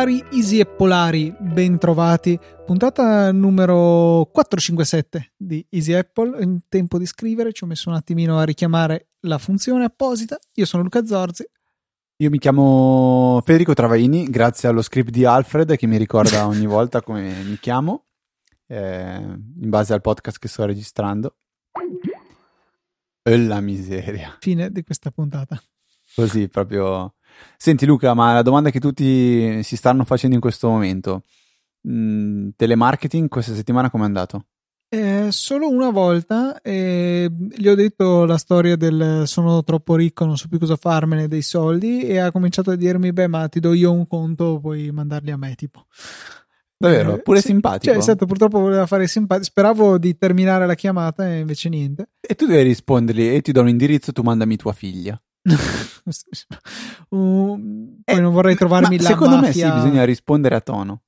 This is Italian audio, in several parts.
Cari Easy e Polari, ben trovati. Puntata numero 457 di Easy Apple. In tempo di scrivere ci ho messo un attimino a richiamare la funzione apposita. Io sono Luca Zorzi. Io mi chiamo Federico Travaini, grazie allo script di Alfred che mi ricorda ogni volta come mi chiamo, eh, in base al podcast che sto registrando. E la miseria. Fine di questa puntata. Così, proprio Senti Luca, ma la domanda che tutti si stanno facendo in questo momento, mm, telemarketing questa settimana come è andato? Eh, solo una volta eh, gli ho detto la storia del sono troppo ricco, non so più cosa farmene dei soldi e ha cominciato a dirmi beh ma ti do io un conto, puoi mandarli a me tipo. Davvero? Eh, Pure sì, simpatico? Cioè, esatto, purtroppo voleva fare simpatico. Speravo di terminare la chiamata e invece niente. E tu devi rispondergli e ti do un indirizzo, tu mandami tua figlia. uh, poi non vorrei trovarmi la secondo mafia. me sì bisogna rispondere a tono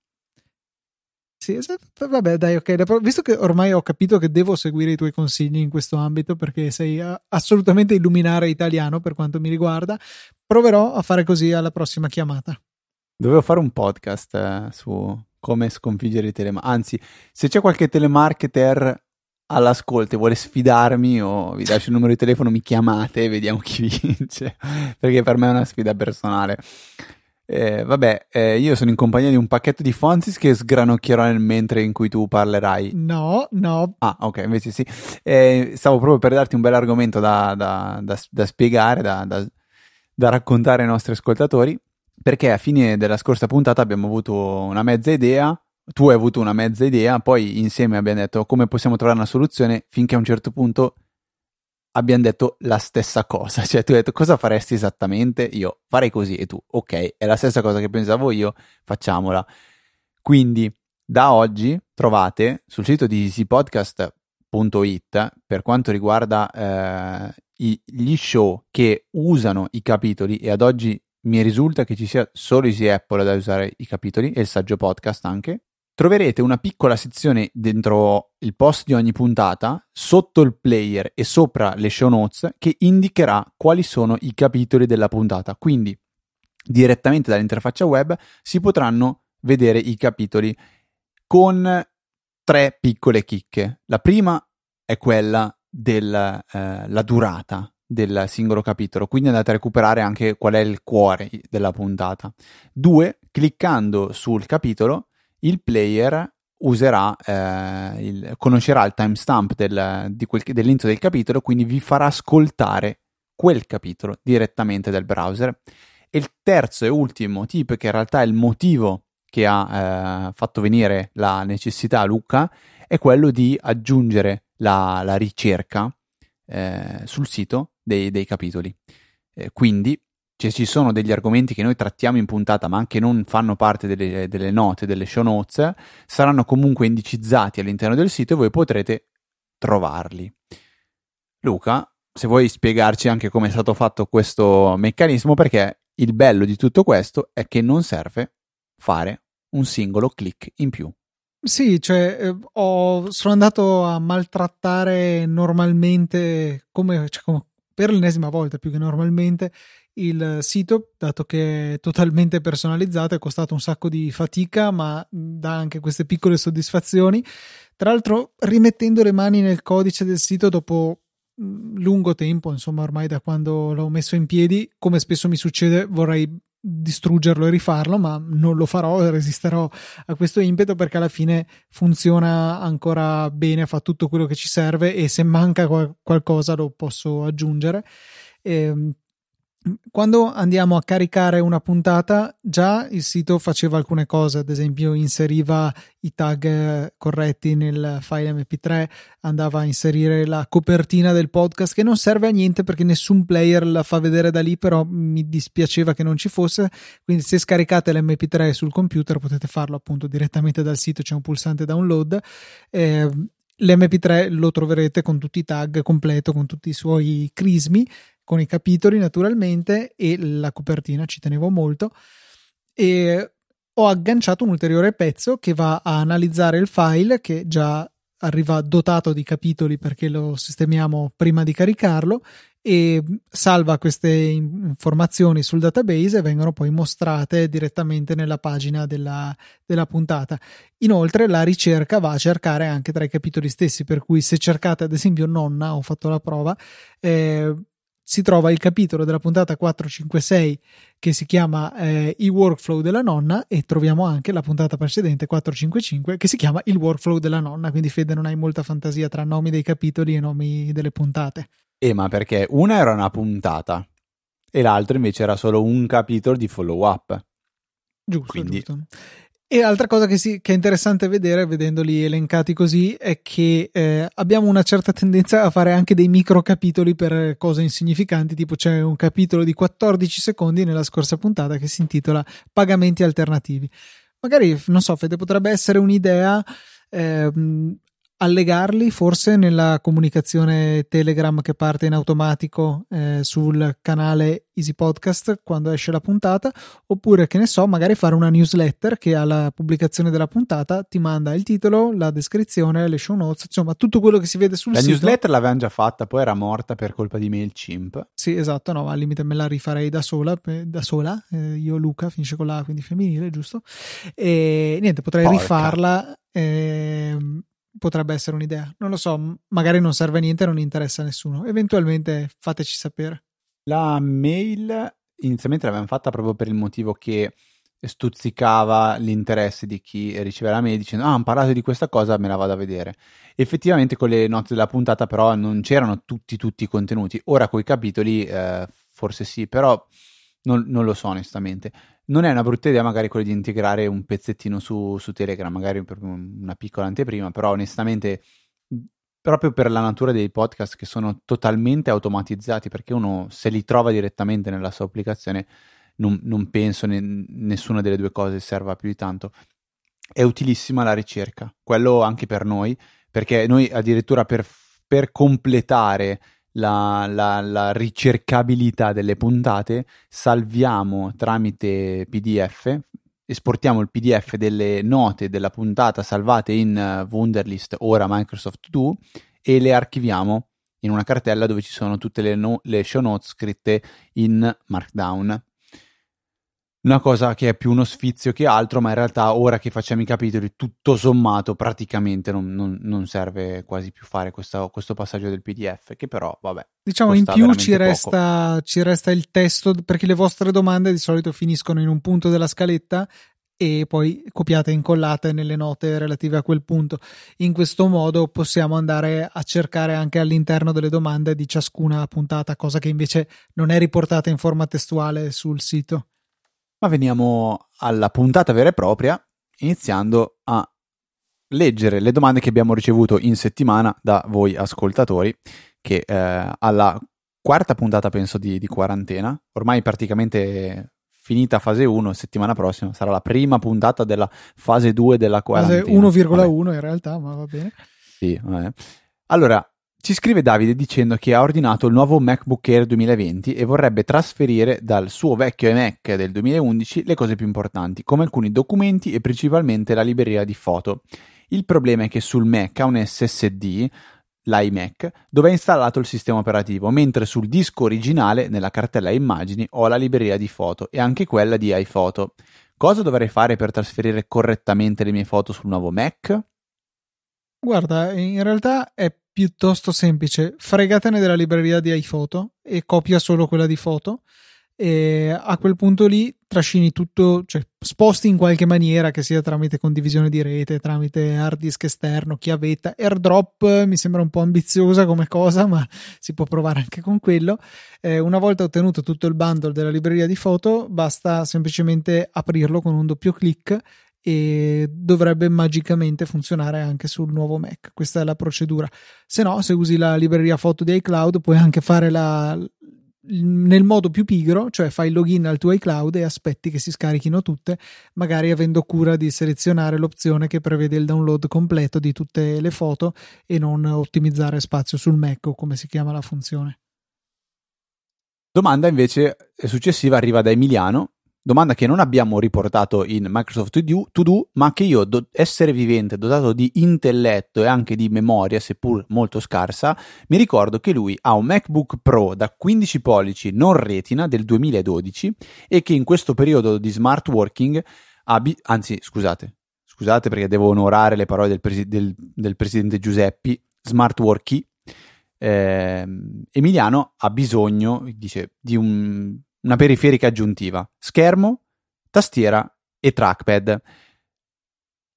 sì vabbè dai ok visto che ormai ho capito che devo seguire i tuoi consigli in questo ambito perché sei assolutamente illuminare italiano per quanto mi riguarda proverò a fare così alla prossima chiamata dovevo fare un podcast eh, su come sconfiggere i telemarketer anzi se c'è qualche telemarketer all'ascolto e vuole sfidarmi o vi lascio il numero di telefono, mi chiamate e vediamo chi vince, perché per me è una sfida personale. Eh, vabbè, eh, io sono in compagnia di un pacchetto di Fonzis che sgranocchierò nel mentre in cui tu parlerai. No, no. Ah, ok, invece sì. Eh, stavo proprio per darti un bel argomento da, da, da, da spiegare, da, raccontare ai nostri ascoltatori, perché a fine della scorsa puntata abbiamo avuto una mezza idea tu hai avuto una mezza idea, poi insieme abbiamo detto come possiamo trovare una soluzione finché a un certo punto abbiamo detto la stessa cosa, cioè tu hai detto cosa faresti esattamente, io farei così. E tu ok, è la stessa cosa che pensavo io, facciamola. Quindi da oggi trovate sul sito di easypodcast.it per quanto riguarda eh, gli show che usano i capitoli e ad oggi mi risulta che ci sia solo Easy Apple da usare i capitoli e il saggio podcast anche troverete una piccola sezione dentro il post di ogni puntata, sotto il player e sopra le show notes, che indicherà quali sono i capitoli della puntata. Quindi, direttamente dall'interfaccia web si potranno vedere i capitoli con tre piccole chicche. La prima è quella della eh, durata del singolo capitolo, quindi andate a recuperare anche qual è il cuore della puntata. Due, cliccando sul capitolo il player userà, eh, il, conoscerà il timestamp del, quel, dell'inizio del capitolo, quindi vi farà ascoltare quel capitolo direttamente dal browser. E il terzo e ultimo tip, che in realtà è il motivo che ha eh, fatto venire la necessità a Luca, è quello di aggiungere la, la ricerca eh, sul sito dei, dei capitoli. Eh, quindi cioè, ci sono degli argomenti che noi trattiamo in puntata, ma anche non fanno parte delle, delle note, delle show notes, saranno comunque indicizzati all'interno del sito e voi potrete trovarli. Luca, se vuoi spiegarci anche come è stato fatto questo meccanismo, perché il bello di tutto questo è che non serve fare un singolo click in più. Sì, cioè eh, ho, sono andato a maltrattare normalmente, come, cioè, come, per l'ennesima volta più che normalmente, il sito, dato che è totalmente personalizzato, è costato un sacco di fatica, ma dà anche queste piccole soddisfazioni. Tra l'altro, rimettendo le mani nel codice del sito dopo lungo tempo, insomma, ormai da quando l'ho messo in piedi, come spesso mi succede, vorrei distruggerlo e rifarlo, ma non lo farò, resisterò a questo impeto perché alla fine funziona ancora bene, fa tutto quello che ci serve e se manca qualcosa lo posso aggiungere. E, ehm, quando andiamo a caricare una puntata, già il sito faceva alcune cose, ad esempio inseriva i tag eh, corretti nel file MP3, andava a inserire la copertina del podcast che non serve a niente perché nessun player la fa vedere da lì, però mi dispiaceva che non ci fosse, quindi se scaricate l'MP3 sul computer potete farlo appunto direttamente dal sito, c'è un pulsante download. Eh, L'MP3 lo troverete con tutti i tag completo, con tutti i suoi crismi con i capitoli naturalmente e la copertina ci tenevo molto e ho agganciato un ulteriore pezzo che va a analizzare il file che già arriva dotato di capitoli perché lo sistemiamo prima di caricarlo e salva queste informazioni sul database e vengono poi mostrate direttamente nella pagina della, della, puntata. Inoltre la ricerca va a cercare anche tra i capitoli stessi, per cui se cercate ad esempio nonna, ho fatto la prova, eh, si trova il capitolo della puntata 456 che si chiama eh, Il workflow della nonna e troviamo anche la puntata precedente 455 che si chiama Il workflow della nonna, quindi Fede non hai molta fantasia tra nomi dei capitoli e nomi delle puntate. Eh, ma perché una era una puntata e l'altra invece era solo un capitolo di follow up. Giusto, Quindi... giusto. E l'altra cosa che, si, che, è interessante vedere, vedendoli elencati così, è che eh, abbiamo una certa tendenza a fare anche dei micro capitoli per cose insignificanti, tipo c'è un capitolo di 14 secondi nella scorsa puntata che si intitola Pagamenti alternativi. Magari, non so, Fede, potrebbe essere un'idea eh, allegarli forse nella comunicazione Telegram che parte in automatico eh, sul canale Easy Podcast quando esce la puntata, oppure che ne so, magari fare una newsletter che alla pubblicazione della puntata ti manda il titolo, la descrizione, le show notes, insomma tutto quello che si vede sul la sito. La newsletter l'avevamo già fatta, poi era morta per colpa di MailChimp. Sì, esatto, no, al limite me la rifarei da sola, da sola. Eh, io Luca, finisce con la quindi femminile, giusto? E niente, potrei Porca. rifarla. Eh, potrebbe essere un'idea. Non lo so, magari non serve a niente non interessa a nessuno. Eventualmente fateci sapere. La mail inizialmente l'avevamo fatta proprio per il motivo che stuzzicava l'interesse di chi riceve la mail dicendo ah hanno parlato di questa cosa me la vado a vedere effettivamente con le note della puntata però non c'erano tutti tutti i contenuti ora con i capitoli eh, forse sì però non, non, lo so onestamente non è una brutta idea magari quella di integrare un pezzettino su, su Telegram, magari per una piccola anteprima, però onestamente proprio per la natura dei podcast che sono totalmente automatizzati, perché uno se li trova direttamente nella sua applicazione, non, non penso ne, nessuna delle due cose serva più di tanto. È utilissima la ricerca, quello anche per noi, perché noi addirittura per, per completare la, la, la, ricercabilità delle puntate, salviamo tramite PDF, esportiamo il PDF delle note della puntata salvate in uh, Wunderlist, ora Microsoft To, e le archiviamo in una cartella dove ci sono tutte le, no- le show notes scritte in Markdown una cosa che è più uno sfizio che altro, ma in realtà ora che facciamo i capitoli, tutto sommato, praticamente non, non, non serve quasi più fare questo, questo, passaggio del PDF, che però, vabbè. Diciamo, in più ci resta, ci resta, il testo, perché le vostre domande di solito finiscono in un punto della scaletta e poi copiate e incollate nelle note relative a quel punto. In questo modo possiamo andare a cercare anche all'interno delle domande di ciascuna puntata, cosa che invece non è riportata in forma testuale sul sito. Ma veniamo alla puntata vera e propria, iniziando a leggere le domande che abbiamo ricevuto in settimana da voi ascoltatori, che eh, alla quarta puntata penso di, di, quarantena, ormai praticamente finita fase 1, settimana prossima sarà la prima puntata della fase 2 della quarantena. Fase 1,1 in realtà, ma va bene. Sì, vabbè. Allora, ci scrive Davide dicendo che ha ordinato il nuovo MacBook Air 2020 e vorrebbe trasferire dal suo vecchio iMac del 2011 le cose più importanti, come alcuni documenti e principalmente la libreria di foto. Il problema è che sul Mac ha un SSD, l'iMac, dove è installato il sistema operativo, mentre sul disco originale, nella cartella immagini, ho la libreria di foto e anche quella di iPhoto. Cosa dovrei fare per trasferire correttamente le mie foto sul nuovo Mac? Guarda, in realtà è piuttosto semplice. Fregatene della libreria di iPhoto e copia solo quella di foto. E a quel punto lì trascini tutto, cioè sposti in qualche maniera, che sia tramite condivisione di rete, tramite hard disk esterno, chiavetta, airdrop mi sembra un po' ambiziosa come cosa, ma si può provare anche con quello. Eh, una volta ottenuto tutto il bundle della libreria di foto, basta semplicemente aprirlo con un doppio clic e dovrebbe magicamente funzionare anche sul nuovo Mac. Questa è la procedura. Se no, se usi la libreria foto di iCloud, puoi anche fare la, nel modo più pigro, cioè fai il login al tuo iCloud e aspetti che si scarichino tutte, magari avendo cura di selezionare l'opzione che prevede il download completo di tutte le foto e non ottimizzare spazio sul Mac o come si chiama la funzione. Domanda invece successiva arriva da Emiliano domanda che non abbiamo riportato in Microsoft To Do, ma che io, do- essere vivente, dotato di intelletto e anche di memoria, seppur molto scarsa, mi ricordo che lui ha un MacBook Pro da 15 pollici non retina del 2012 e che in questo periodo di smart working, bi- anzi scusate, scusate perché devo onorare le parole del, presi- del, del presidente Giuseppi, smart working, eh, Emiliano ha bisogno, dice, di un una periferica aggiuntiva, schermo, tastiera e trackpad.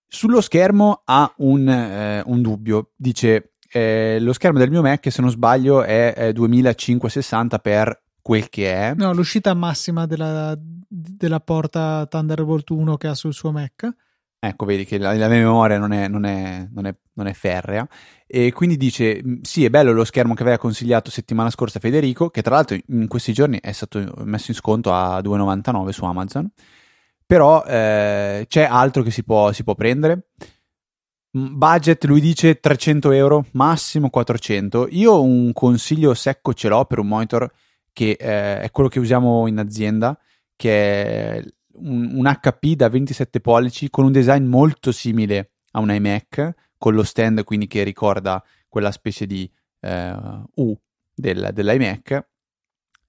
Sullo schermo ha un, eh, un dubbio, dice eh, lo schermo del mio Mac se non sbaglio è, è 2560 per quel che è. No, l'uscita massima della, della porta Thunderbolt 1 che ha sul suo Mac. Ecco, vedi che la, la mia memoria non è, non, è, non, è, non è, ferrea. E quindi dice: Sì, è bello lo schermo che aveva consigliato settimana scorsa Federico, che tra l'altro in questi giorni è stato messo in sconto a 2,99 su Amazon. Però eh, c'è altro che si può, si può prendere. Budget, lui dice 300 euro, massimo 400. Io un consiglio secco ce l'ho per un monitor che eh, è quello che usiamo in azienda, che è un, un, HP da 27 pollici con un design molto simile a un iMac, con lo stand quindi che ricorda quella specie di eh, U del, dell'iMac,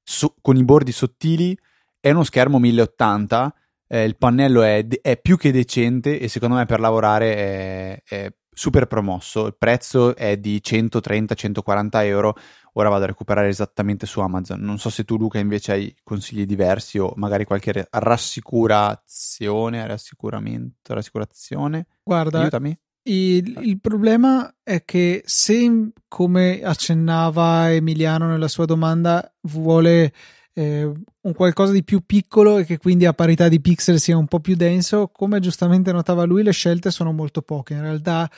so, con i bordi sottili, è uno schermo 1080, eh, il pannello è, è, più che decente e secondo me per lavorare è, è super promosso, il prezzo è di 130-140 euro, ora vado a recuperare esattamente su Amazon. Non so se tu, Luca, invece hai consigli diversi o magari qualche rassicurazione, rassicuramento, rassicurazione. Guarda, aiutami. Il, il, problema è che se, come accennava Emiliano nella sua domanda, vuole eh, un qualcosa di più piccolo e che quindi a parità di pixel sia un po' più denso, come giustamente notava lui, le scelte sono molto poche. In realtà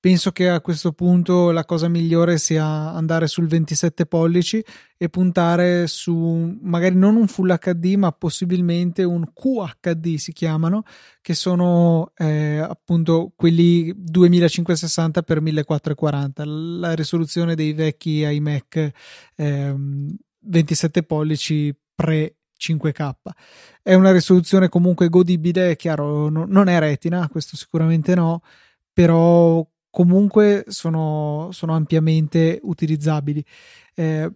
penso che a questo punto la cosa migliore sia andare sul 27 pollici e puntare su magari non un Full HD ma possibilmente un QHD si chiamano che sono eh, appunto quelli 2560 x 1440 la risoluzione dei vecchi iMac eh, 27 pollici pre 5K. È una risoluzione comunque godibile, è chiaro, no, non è retina, questo sicuramente no, però comunque sono, sono ampiamente utilizzabili. Eh,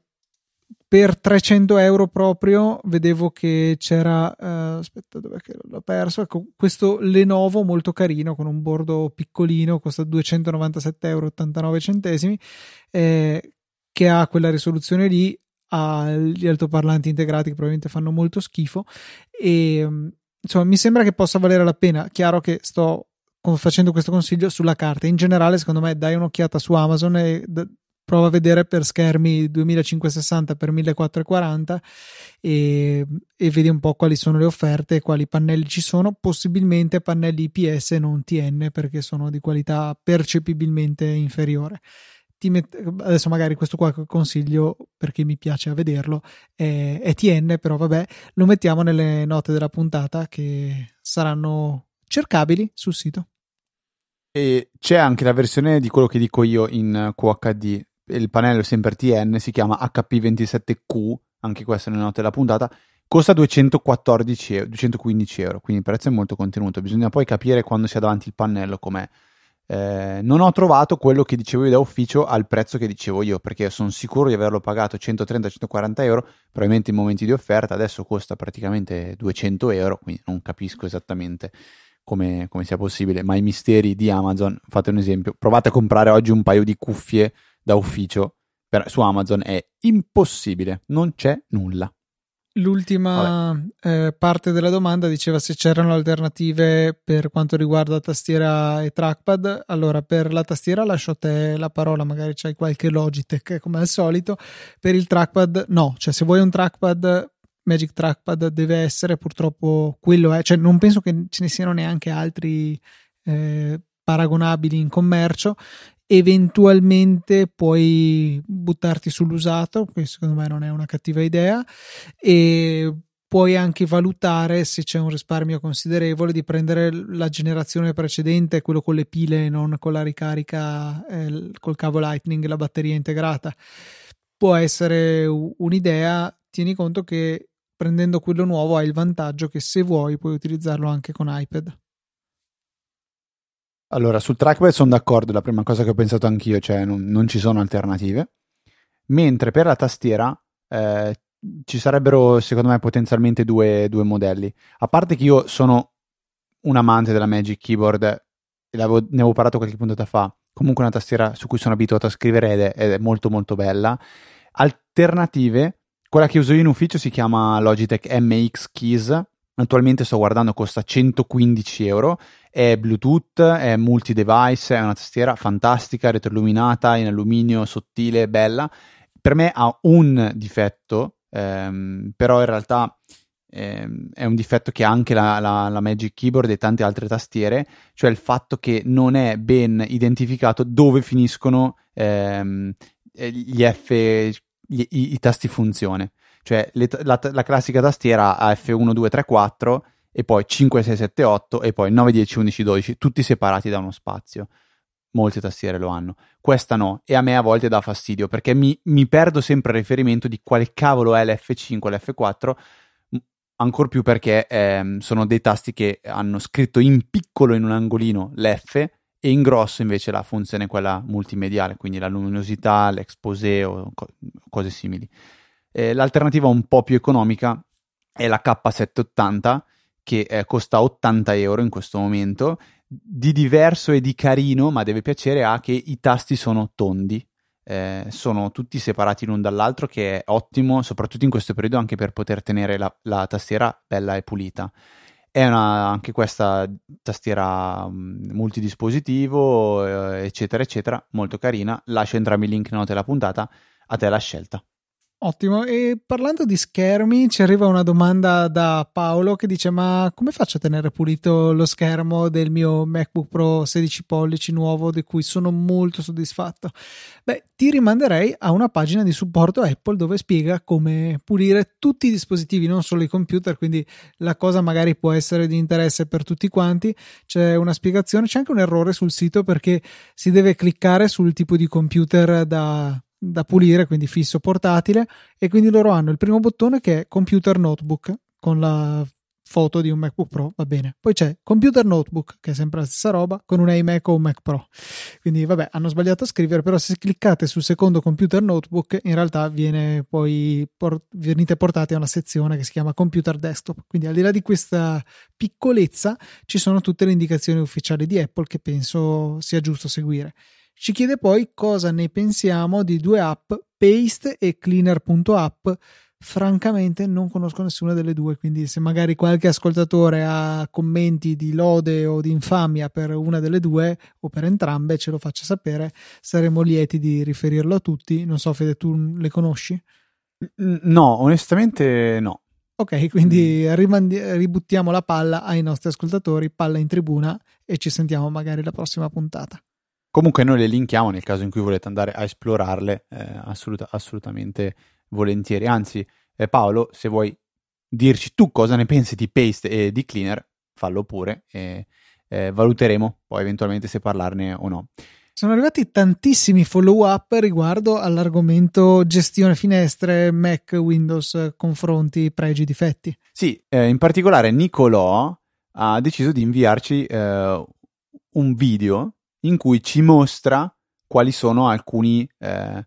per 300 euro proprio vedevo che c'era uh, aspetta dov'è l'ho perso ecco questo Lenovo molto carino con un bordo piccolino costa 297,89 euro eh, che ha quella risoluzione lì ha gli altoparlanti integrati che probabilmente fanno molto schifo e insomma mi sembra che possa valere la pena chiaro che sto facendo questo consiglio sulla carta. In generale, secondo me, dai un'occhiata su Amazon e d- prova a vedere per schermi 2560 x 1440 e, e vedi un po' quali sono le offerte quali pannelli ci sono. Possibilmente pannelli IPS non TN perché sono di qualità percepibilmente inferiore. Met- adesso magari questo qua consiglio perché mi piace a vederlo è, è TN però vabbè lo mettiamo nelle note della puntata che saranno cercabili sul sito. E c'è anche la versione di quello che dico io in QHD. Il pannello sempre TN si chiama HP27Q, anche questa è una nota della puntata. Costa 214 euro, 215 euro, quindi il prezzo è molto contenuto. Bisogna poi capire quando si ha davanti il pannello com'è. Eh, non ho trovato quello che dicevo io da ufficio al prezzo che dicevo io, perché sono sicuro di averlo pagato 130-140 euro, probabilmente in momenti di offerta, adesso costa praticamente 200 euro, quindi non capisco esattamente come, come sia possibile, ma i misteri di Amazon, fate un esempio, provate a comprare oggi un paio di cuffie da ufficio per, su Amazon, è impossibile, non c'è nulla. L'ultima eh, parte della domanda diceva se c'erano alternative per quanto riguarda tastiera e trackpad. Allora, per la tastiera lascio a te la parola, magari c'hai qualche Logitech come al solito. Per il trackpad, no, cioè se vuoi un trackpad Magic Trackpad deve essere, purtroppo quello è, cioè non penso che ce ne siano neanche altri eh, paragonabili in commercio. Eventualmente puoi buttarti sull'usato, che secondo me non è una cattiva idea, e puoi anche valutare se c'è un risparmio considerevole di prendere la generazione precedente, quello con le pile, non con la ricarica eh, col cavo Lightning, la batteria integrata. Può essere un'idea. Tieni conto che prendendo quello nuovo hai il vantaggio che se vuoi puoi utilizzarlo anche con iPad. Allora, sul trackpad sono d'accordo, la prima cosa che ho pensato anch'io, cioè non, non ci sono alternative. Mentre per la tastiera eh, ci sarebbero, secondo me, potenzialmente due, due, modelli. A parte che io sono un amante della Magic Keyboard, ne avevo parlato qualche puntata fa, comunque una tastiera su cui sono abituato a scrivere ed è, ed è molto molto bella. Alternative, quella che uso io in ufficio si chiama Logitech MX Keys, attualmente sto guardando costa 115 euro è Bluetooth, è multi-device, è una tastiera fantastica, retroilluminata, in alluminio, sottile, bella. Per me ha un difetto, ehm, però in realtà ehm, è un difetto che ha anche la, la, la, Magic Keyboard e tante altre tastiere, cioè il fatto che non è ben identificato dove finiscono ehm, gli F, gli, i, i, tasti funzione. Cioè le, la, la classica tastiera a F1, 2, 3, 4 e poi 5, 6, 7, 8 e poi 9, 10, 11, 12, tutti separati da uno spazio. Molte tastiere lo hanno. Questa no, e a me a volte dà fastidio perché mi, mi perdo sempre il riferimento di quale cavolo è l'F5, l'F4, ancora più perché ehm, sono dei tasti che hanno scritto in piccolo in un angolino l'F e in grosso invece la funzione quella multimediale, quindi la luminosità, l'exposé o co- cose simili. Eh, l'alternativa un po' più economica è la K780 che eh, costa 80 euro in questo momento. Di diverso e di carino, ma deve piacere, ha che i tasti sono tondi. Eh, sono tutti separati l'un dall'altro, che è ottimo, soprattutto in questo periodo, anche per poter tenere la, la tastiera bella e pulita. È una, anche questa tastiera um, multidispositivo, eh, eccetera, eccetera, molto carina. Lascio entrambi i link note della puntata. A te la scelta. Ottimo, e parlando di schermi ci arriva una domanda da Paolo che dice ma come faccio a tenere pulito lo schermo del mio MacBook Pro 16 pollici nuovo di cui sono molto soddisfatto? Beh, ti rimanderei a una pagina di supporto Apple dove spiega come pulire tutti i dispositivi, non solo i computer, quindi la cosa magari può essere di interesse per tutti quanti. C'è una spiegazione, c'è anche un errore sul sito perché si deve cliccare sul tipo di computer da da pulire, quindi fisso portatile, e quindi loro hanno il primo bottone che è Computer Notebook con la foto di un MacBook Pro, va bene. Poi c'è Computer Notebook, che è sempre la stessa roba, con un iMac o un Mac Pro. Quindi, vabbè, hanno sbagliato a scrivere, però se cliccate sul secondo Computer Notebook, in realtà viene poi por- venite portati a una sezione che si chiama Computer Desktop. Quindi, al di là di questa piccolezza, ci sono tutte le indicazioni ufficiali di Apple che penso sia giusto seguire. Ci chiede poi cosa ne pensiamo di due app, Paste e Cleaner.app. Francamente non conosco nessuna delle due, quindi se magari qualche ascoltatore ha commenti di lode o di infamia per una delle due o per entrambe, ce lo faccia sapere, saremo lieti di riferirlo a tutti. Non so, Fede, tu le conosci? No, onestamente no. Ok, quindi mm. rimandi- ributtiamo la palla ai nostri ascoltatori, palla in tribuna e ci sentiamo magari la prossima puntata. Comunque noi le linkiamo nel caso in cui volete andare a esplorarle, eh, assoluta, assolutamente volentieri. Anzi, eh, Paolo, se vuoi dirci tu cosa ne pensi di Paste e di Cleaner, fallo pure e eh, valuteremo poi eventualmente se parlarne o no. Sono arrivati tantissimi follow up riguardo all'argomento gestione finestre, Mac, Windows, confronti, pregi, difetti. Sì, eh, in particolare Nicolò ha deciso di inviarci eh, un video in cui ci mostra quali sono alcuni eh,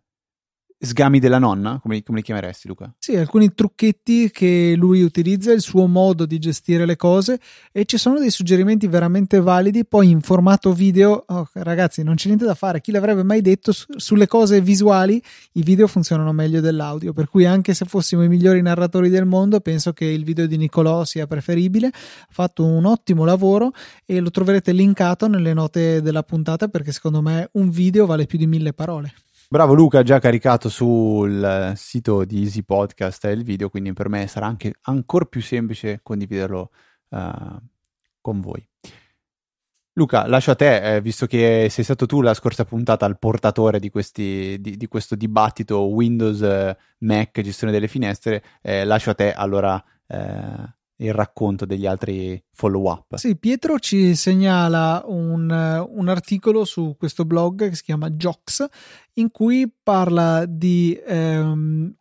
sgami della nonna, come, come, li chiameresti Luca? Sì, alcuni trucchetti che lui utilizza, il suo modo di gestire le cose e ci sono dei suggerimenti veramente validi, poi in formato video, oh, ragazzi non c'è niente da fare, chi l'avrebbe mai detto, su, sulle cose visuali i video funzionano meglio dell'audio, per cui anche se fossimo i migliori narratori del mondo penso che il video di Nicolò sia preferibile, ha fatto un ottimo lavoro e lo troverete linkato nelle note della puntata perché secondo me un video vale più di mille parole. Bravo Luca, già caricato sul sito di Easy Podcast il video, quindi per me sarà anche ancora più semplice condividerlo uh, con voi. Luca, lascio a te, eh, visto che sei stato tu la scorsa puntata il portatore di, questi, di, di questo dibattito Windows, eh, Mac, gestione delle finestre, eh, lascio a te allora eh, il racconto degli altri follow up. Sì, Pietro ci segnala un, un, articolo su questo blog che si chiama Jox, in cui parla di ehm,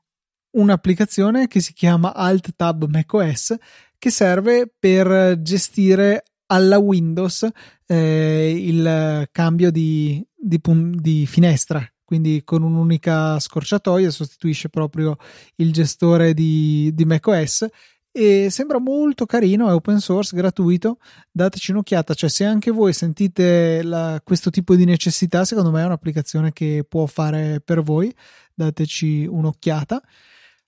un'applicazione che si chiama Alt Tab macOS che serve per gestire alla Windows eh, il cambio di, di, di finestra quindi con un'unica scorciatoia sostituisce proprio il gestore di, di macOS e sembra molto carino, è open source, gratuito, dateci un'occhiata, cioè se anche voi sentite la, questo tipo di necessità, secondo me è un'applicazione che può fare per voi, dateci un'occhiata.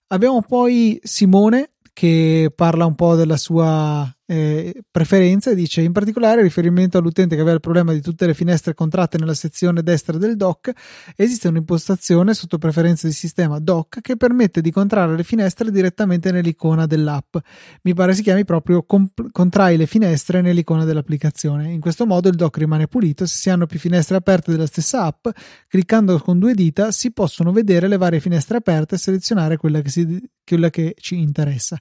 Abbiamo poi Simone che parla un po' della sua eh, preferenze dice in particolare riferimento all'utente che aveva il problema di tutte le finestre contratte nella sezione destra del dock esiste un'impostazione sotto preferenze di sistema dock che permette di contrarre le finestre direttamente nell'icona dell'app. Mi pare si chiami proprio comp- contrai le finestre nell'icona dell'applicazione. In questo modo il dock rimane pulito se si hanno più finestre aperte della stessa app cliccando con due dita si possono vedere le varie finestre aperte e selezionare quella che, si, quella che ci interessa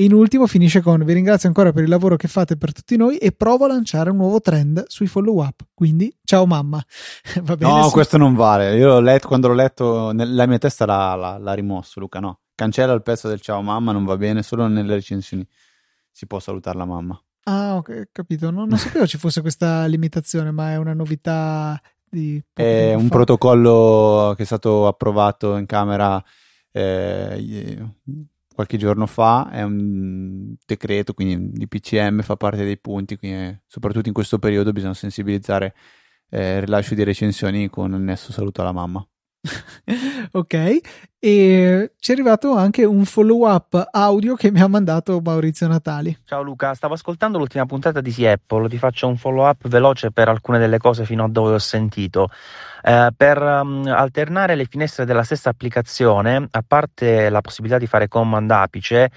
e in ultimo finisce con vi ringrazio ancora per il lavoro che fate per tutti noi e provo a lanciare un nuovo trend sui follow up. Quindi ciao mamma. Va bene, no, sì. questo non vale. Io l'ho letto, quando l'ho letto, nella mia testa l'ha, l'ha, l'ha rimosso Luca, no. Cancella il pezzo del ciao mamma, non va bene, solo nelle recensioni si può salutare la mamma. Ah, ok, capito. Non, non sapevo ci fosse questa limitazione, ma è una novità di... È un fa. protocollo che è stato approvato in Camera eh, qualche giorno fa, è un decreto, quindi di PCM fa parte dei punti, quindi soprattutto in questo periodo bisogna sensibilizzare eh, il rilascio di recensioni con annesso saluto alla mamma. ok, e ci è arrivato anche un follow up audio che mi ha mandato Maurizio Natali. Ciao Luca, stavo ascoltando l'ultima puntata di Sì Apple, ti faccio un follow up veloce per alcune delle cose fino a dove ho sentito. Eh, per um, alternare le finestre della stessa applicazione, a parte la possibilità di fare command apice,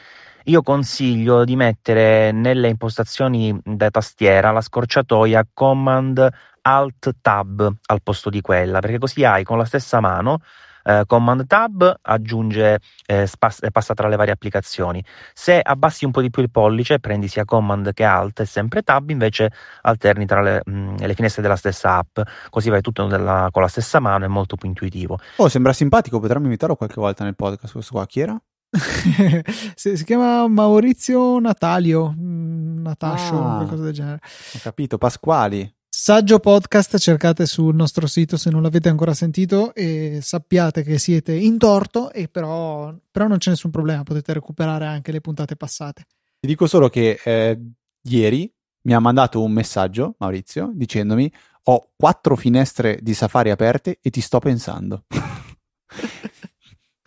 io consiglio di mettere nelle impostazioni da tastiera la scorciatoia command alt tab al posto di quella, perché così hai con la stessa mano eh, Command Tab aggiunge, eh, spas- passa tra le varie applicazioni. Se abbassi un po' di più il pollice, prendi sia Command che Alt e sempre Tab, invece alterni tra le, mh, mm, le finestre della stessa app, così vai tutto della, con la stessa mano, è molto più intuitivo. Oh, sembra simpatico, potremmo invitarlo qualche volta nel podcast questo qua. Chi era? si, si, chiama Maurizio Natalio, mm, Natascio, ah, qualcosa del genere. Ho capito, Pasquali. Saggio podcast cercate sul nostro sito se non l'avete ancora sentito e sappiate che siete in torto e però, però non c'è nessun problema, potete recuperare anche le puntate passate. Ti dico solo che eh, ieri mi ha mandato un messaggio Maurizio dicendomi ho quattro finestre di Safari aperte e ti sto pensando.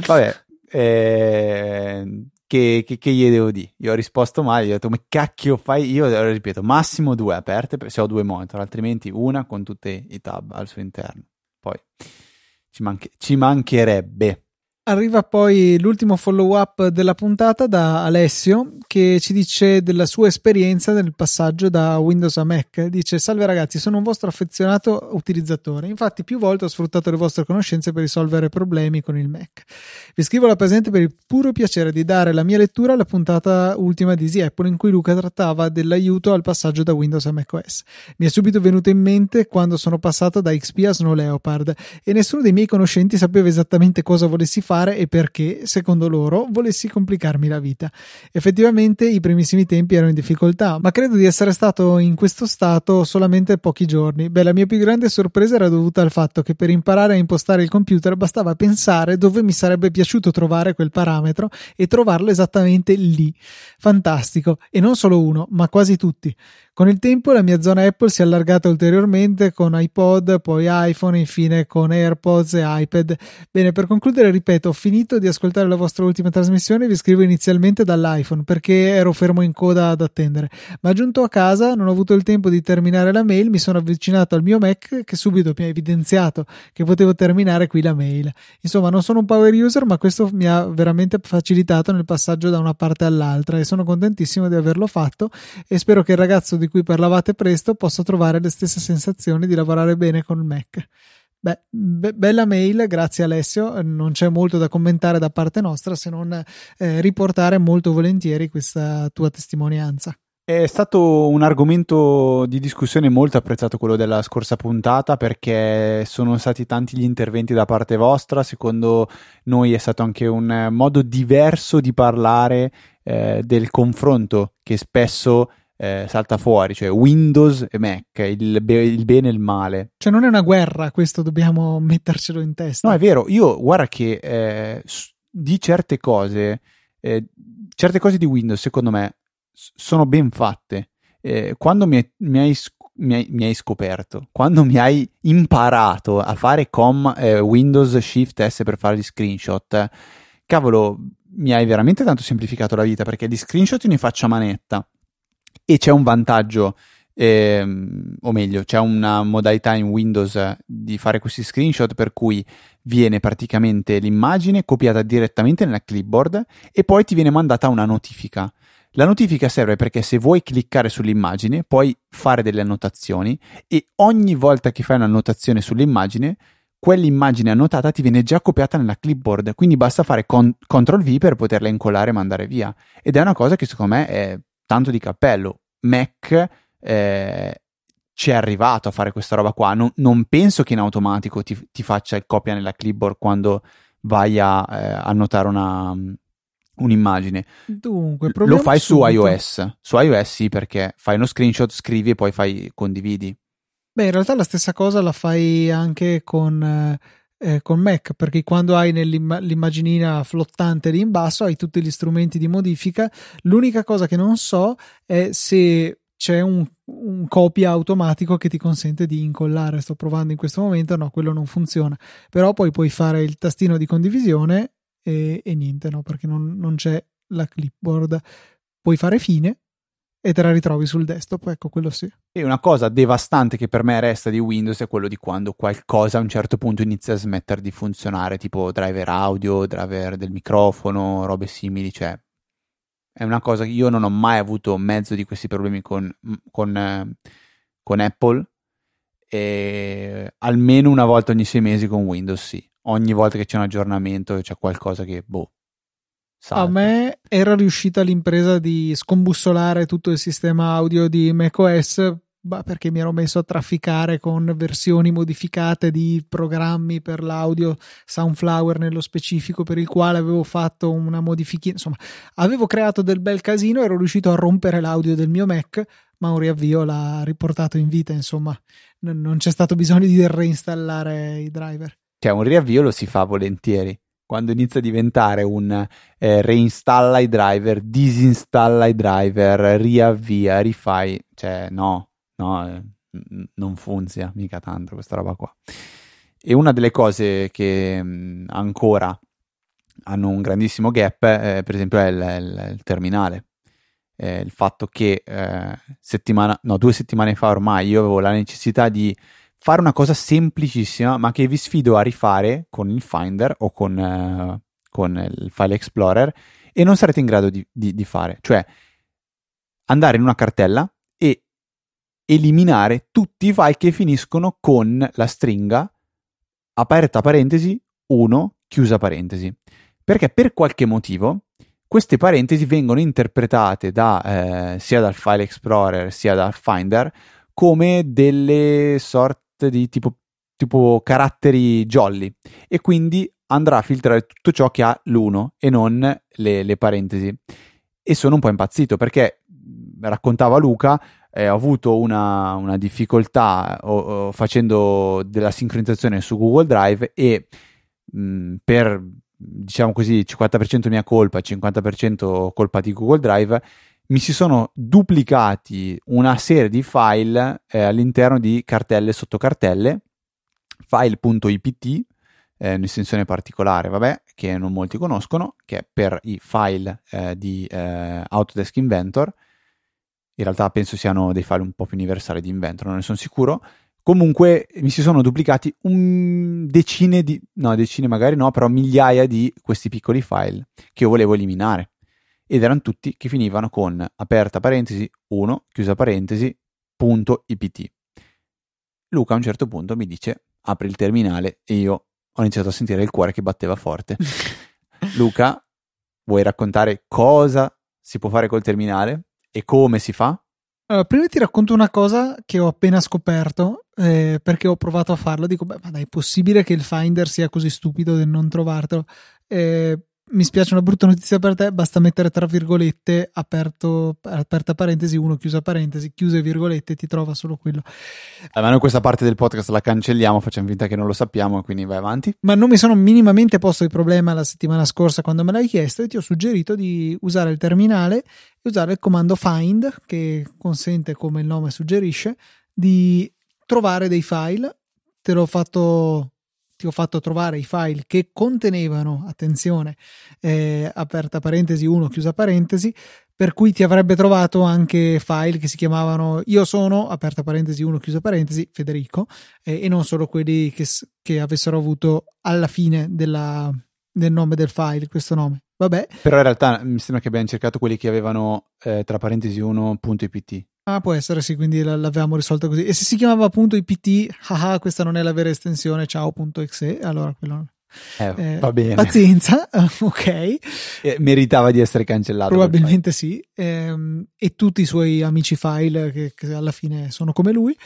Vabbè, eh, che, che, che, gli devo dire? Io ho risposto male, gli ho detto, ma cacchio fai? Io ripeto, massimo due aperte se ho due monitor, altrimenti una con tutti i tab al suo interno. Poi ci, manche- ci mancherebbe. Arriva poi l'ultimo follow up della puntata da Alessio che ci dice della sua esperienza nel passaggio da Windows a Mac. Dice: Salve ragazzi, sono un vostro affezionato utilizzatore. Infatti, più volte ho sfruttato le vostre conoscenze per risolvere problemi con il Mac. Vi scrivo la presente per il puro piacere di dare la mia lettura alla puntata ultima di Easy Apple in cui Luca trattava dell'aiuto al passaggio da Windows a macOS. Mi è subito venuto in mente quando sono passato da XP a Snow Leopard e nessuno dei miei conoscenti sapeva esattamente cosa volessi fare fare e perché, secondo loro, volessi complicarmi la vita. Effettivamente i primissimi tempi ero in difficoltà, ma credo di essere stato in questo stato solamente pochi giorni. Beh, la mia più grande sorpresa era dovuta al fatto che per imparare a impostare il computer bastava pensare dove mi sarebbe piaciuto trovare quel parametro e trovarlo esattamente lì. Fantastico. E non solo uno, ma quasi tutti. Con il tempo la mia zona Apple si è allargata ulteriormente con iPod, poi iPhone, infine con AirPods e iPad. Bene, per concludere, ripeto, ho finito di ascoltare la vostra ultima trasmissione vi scrivo inizialmente dall'iPhone perché ero fermo in coda ad attendere. Ma giunto a casa non ho avuto il tempo di terminare la mail, mi sono avvicinato al mio Mac che subito mi ha evidenziato che potevo terminare qui la mail. Insomma, non sono un power user, ma questo mi ha veramente facilitato nel passaggio da una parte all'altra e sono contentissimo di averlo fatto e spero che il ragazzo di di cui parlavate presto posso trovare le stesse sensazioni di lavorare bene con il Mac. Beh, be- bella mail, grazie Alessio. Non c'è molto da commentare da parte nostra se non eh, riportare molto volentieri questa tua testimonianza. È stato un argomento di discussione molto apprezzato quello della scorsa puntata perché sono stati tanti gli interventi da parte vostra, secondo noi è stato anche un modo diverso di parlare eh, del confronto che spesso eh, salta fuori, cioè Windows e Mac, il, be- il, bene e il male. Cioè non è una guerra, questo dobbiamo mettercelo in testa. No, è vero, io guarda che eh, di certe cose, eh, certe cose di Windows secondo me sono ben fatte. Eh, quando mi, mi, hai, mi, hai, mi, hai, scoperto, quando mi hai imparato a fare com eh, Windows Shift S per fare gli screenshot, cavolo, mi hai veramente tanto semplificato la vita perché di screenshot ne faccio a manetta e c'è un vantaggio. Ehm, o meglio, c'è una modalità in Windows di fare questi screenshot per cui viene praticamente l'immagine copiata direttamente nella clipboard e poi ti viene mandata una notifica. La notifica serve perché se vuoi cliccare sull'immagine puoi fare delle annotazioni e ogni volta che fai un'annotazione sull'immagine quell'immagine annotata ti viene già copiata nella clipboard, quindi basta fare con- CTRL V per poterla incollare e mandare via. Ed è una cosa che secondo me è tanto di cappello. Mac eh, ci è arrivato a fare questa roba qua. Non, non penso che in automatico ti, ti, faccia il copia nella clipboard quando vai a eh, annotare una, un'immagine. Dunque, lo fai subito. su iOS. Su iOS sì, perché fai uno screenshot, scrivi e poi fai condividi. Beh, in realtà la stessa cosa la fai anche con, eh, eh con Mac, perché quando hai l'immaginina flottante lì in basso hai tutti gli strumenti di modifica. L'unica cosa che non so è se c'è un, un, copia automatico che ti consente di incollare. Sto provando in questo momento, no, quello non funziona. Però poi puoi fare il tastino di condivisione e, e niente, no? Perché non, non, c'è la clipboard. Puoi fare fine e te la ritrovi sul desktop, ecco quello sì. E una cosa devastante che per me resta di Windows è quello di quando qualcosa a un certo punto inizia a smettere di funzionare, tipo driver audio, driver del microfono, robe simili, cioè è una cosa che io non ho mai avuto mezzo di questi problemi con, con, eh, con Apple e almeno una volta ogni sei mesi con Windows sì ogni volta che c'è un aggiornamento c'è qualcosa che boh. Salta. A me era riuscita l'impresa di scombussolare tutto il sistema audio di macOS perché mi ero messo a trafficare con versioni modificate di programmi per l'audio Soundflower nello specifico per il quale avevo fatto una modifica insomma avevo creato del bel casino ero riuscito a rompere l'audio del mio Mac ma un riavvio l'ha riportato in vita insomma non c'è stato bisogno di reinstallare i driver cioè un riavvio lo si fa volentieri. Quando inizia a diventare un eh, reinstalla i driver, disinstalla i driver, riavvia, rifai, cioè no, no, eh, non funziona mica tanto questa roba qua. E una delle cose che mh, ancora hanno un grandissimo gap, eh, per esempio, è il, il, il terminale. Il fatto che eh, settimana, no, due settimane fa ormai io avevo la necessità di fare una cosa semplicissima, ma che vi sfido a rifare con il Finder o con, uh, con il File Explorer e non sarete in grado di, di, di fare. Cioè, andare in una cartella e eliminare tutti i file che finiscono con la stringa aperta parentesi 1 chiusa parentesi. Perché per qualche motivo queste parentesi vengono interpretate da, eh, sia dal File Explorer sia dal Finder come delle sorte di tipo, tipo caratteri jolly e quindi andrà a filtrare tutto ciò che ha l'uno e non le, le parentesi. E sono un po' impazzito perché raccontava Luca, eh, ho avuto una, una difficoltà o, o facendo della sincronizzazione su Google Drive e mh, per diciamo così 50% mia colpa, 50% colpa di Google Drive mi si sono duplicati una serie di file eh, all'interno di cartelle sotto cartelle, file.ipt, eh, un'estensione particolare, vabbè, che non molti conoscono, che è per i file eh, di eh, Autodesk Inventor. In realtà penso siano dei file un po' più universali di Inventor, non ne sono sicuro. Comunque mi si sono duplicati decine di, no, decine magari no, però migliaia di questi piccoli file che io volevo eliminare ed erano tutti che finivano con aperta parentesi 1, chiusa parentesi, punto ipt. Luca a un certo punto mi dice apri il terminale e io ho iniziato a sentire il cuore che batteva forte. Luca, vuoi raccontare cosa si può fare col terminale? E come si fa? Allora, prima ti racconto una cosa che ho appena scoperto eh, perché ho provato a farlo. Dico, beh, ma dai, è possibile che il Finder sia così stupido di non trovartelo? Eh, mi spiace una brutta notizia per te, basta mettere tra virgolette, aperto, aperta parentesi, uno chiusa parentesi, chiuse virgolette, ti trova solo quello. Ma noi questa parte del podcast la cancelliamo, facciamo finta che non lo sappiamo, quindi vai avanti. Ma non mi sono minimamente posto il problema la settimana scorsa quando me l'hai chiesto e ti ho suggerito di usare il terminale e usare il comando find, che consente, come il nome suggerisce, di trovare dei file. Te l'ho fatto ti ho fatto trovare i file che contenevano, attenzione, eh, aperta parentesi 1, chiusa parentesi, per cui ti avrebbe trovato anche file che si chiamavano io sono, aperta parentesi 1, chiusa parentesi, Federico, eh, e non solo quelli che, che avessero avuto alla fine della, del nome del file questo nome. Vabbè. Però in realtà mi sembra che abbiamo cercato quelli che avevano eh, tra parentesi 1.ipt. Ah, può essere, sì, quindi l'avevamo risolta così. E se si chiamava appunto IPT, haha, questa non è la vera estensione, ciao.exe, allora quello... Eh, eh, va bene. Pazienza, ok. Eh, meritava di essere cancellato. Probabilmente sì. Ehm, e tutti i suoi amici file che, che alla fine sono come lui.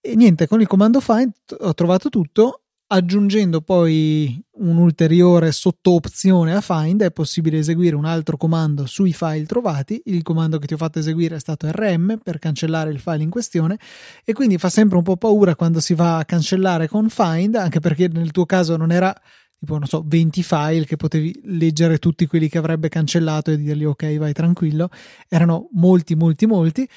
E niente, con il comando find ho trovato tutto Aggiungendo poi un'ulteriore sottoopzione a find è possibile eseguire un altro comando sui file trovati. Il comando che ti ho fatto eseguire è stato rm per cancellare il file in questione e quindi fa sempre un po' paura quando si va a cancellare con find, anche perché nel tuo caso non era tipo, non so, 20 file che potevi leggere tutti quelli che avrebbe cancellato e dirgli ok, vai tranquillo. Erano molti, molti, molti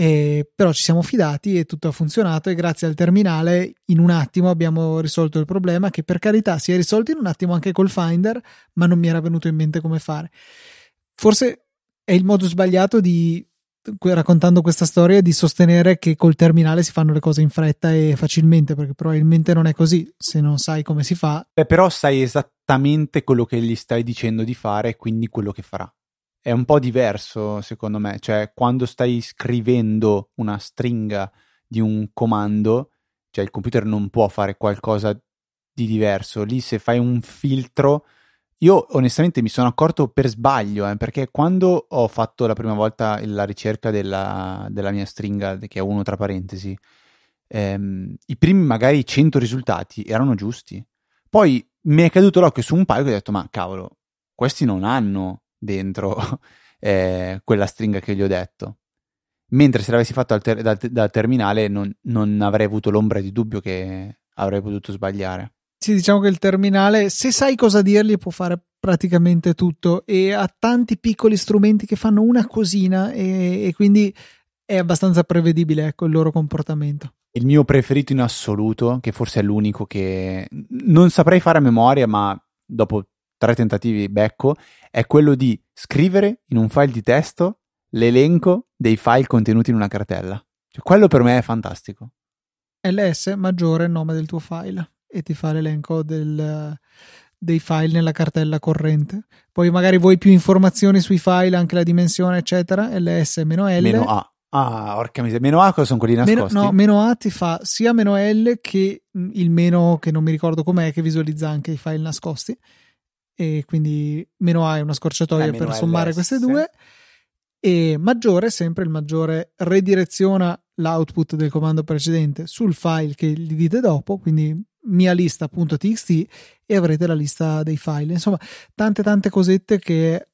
eh, però ci siamo fidati e tutto ha funzionato e grazie al terminale in un attimo abbiamo risolto il problema che per carità si è risolto in un attimo anche col Finder ma non mi era venuto in mente come fare. Forse è il modo sbagliato di raccontando questa storia di sostenere che col terminale si fanno le cose in fretta e facilmente perché probabilmente non è così se non sai come si fa. Beh, però sai esattamente quello che gli stai dicendo di fare e quindi quello che farà è un po' diverso secondo me, cioè quando stai scrivendo una stringa di un comando, cioè il computer non può fare qualcosa di diverso, lì se fai un filtro, io onestamente mi sono accorto per sbaglio, eh, perché quando ho fatto la prima volta la ricerca della, della mia stringa, che è uno tra parentesi, ehm, i primi magari 100 risultati erano giusti. Poi mi è caduto l'occhio su un paio e ho detto, ma cavolo, questi non hanno dentro eh, quella stringa che gli ho detto. Mentre se l'avessi fatto ter- dal, dal, terminale non, non avrei avuto l'ombra di dubbio che avrei potuto sbagliare. Sì, diciamo che il terminale, se sai cosa dirgli, può fare praticamente tutto e ha tanti piccoli strumenti che fanno una cosina e, e quindi è abbastanza prevedibile ecco, il loro comportamento. Il mio preferito in assoluto, che forse è l'unico che non saprei fare a memoria, ma dopo tre tentativi becco, è quello di scrivere in un file di testo l'elenco dei file contenuti in una cartella. Cioè, quello per me è fantastico. ls maggiore il nome del tuo file e ti fa l'elenco del, dei file nella cartella corrente. Poi magari vuoi più informazioni sui file, anche la dimensione, eccetera. ls-l. Meno A. Ah, orca miseria. Meno A cosa sono quelli nascosti? Meno, no, meno A ti fa sia meno L che il meno che non mi ricordo com'è, che visualizza anche i file nascosti e quindi meno A è una scorciatoia eh, per sommare queste due. E maggiore, sempre il maggiore redireziona l'output del comando precedente sul file che gli dite dopo, quindi mia lista.txt e avrete la lista dei file. Insomma, tante tante cosette che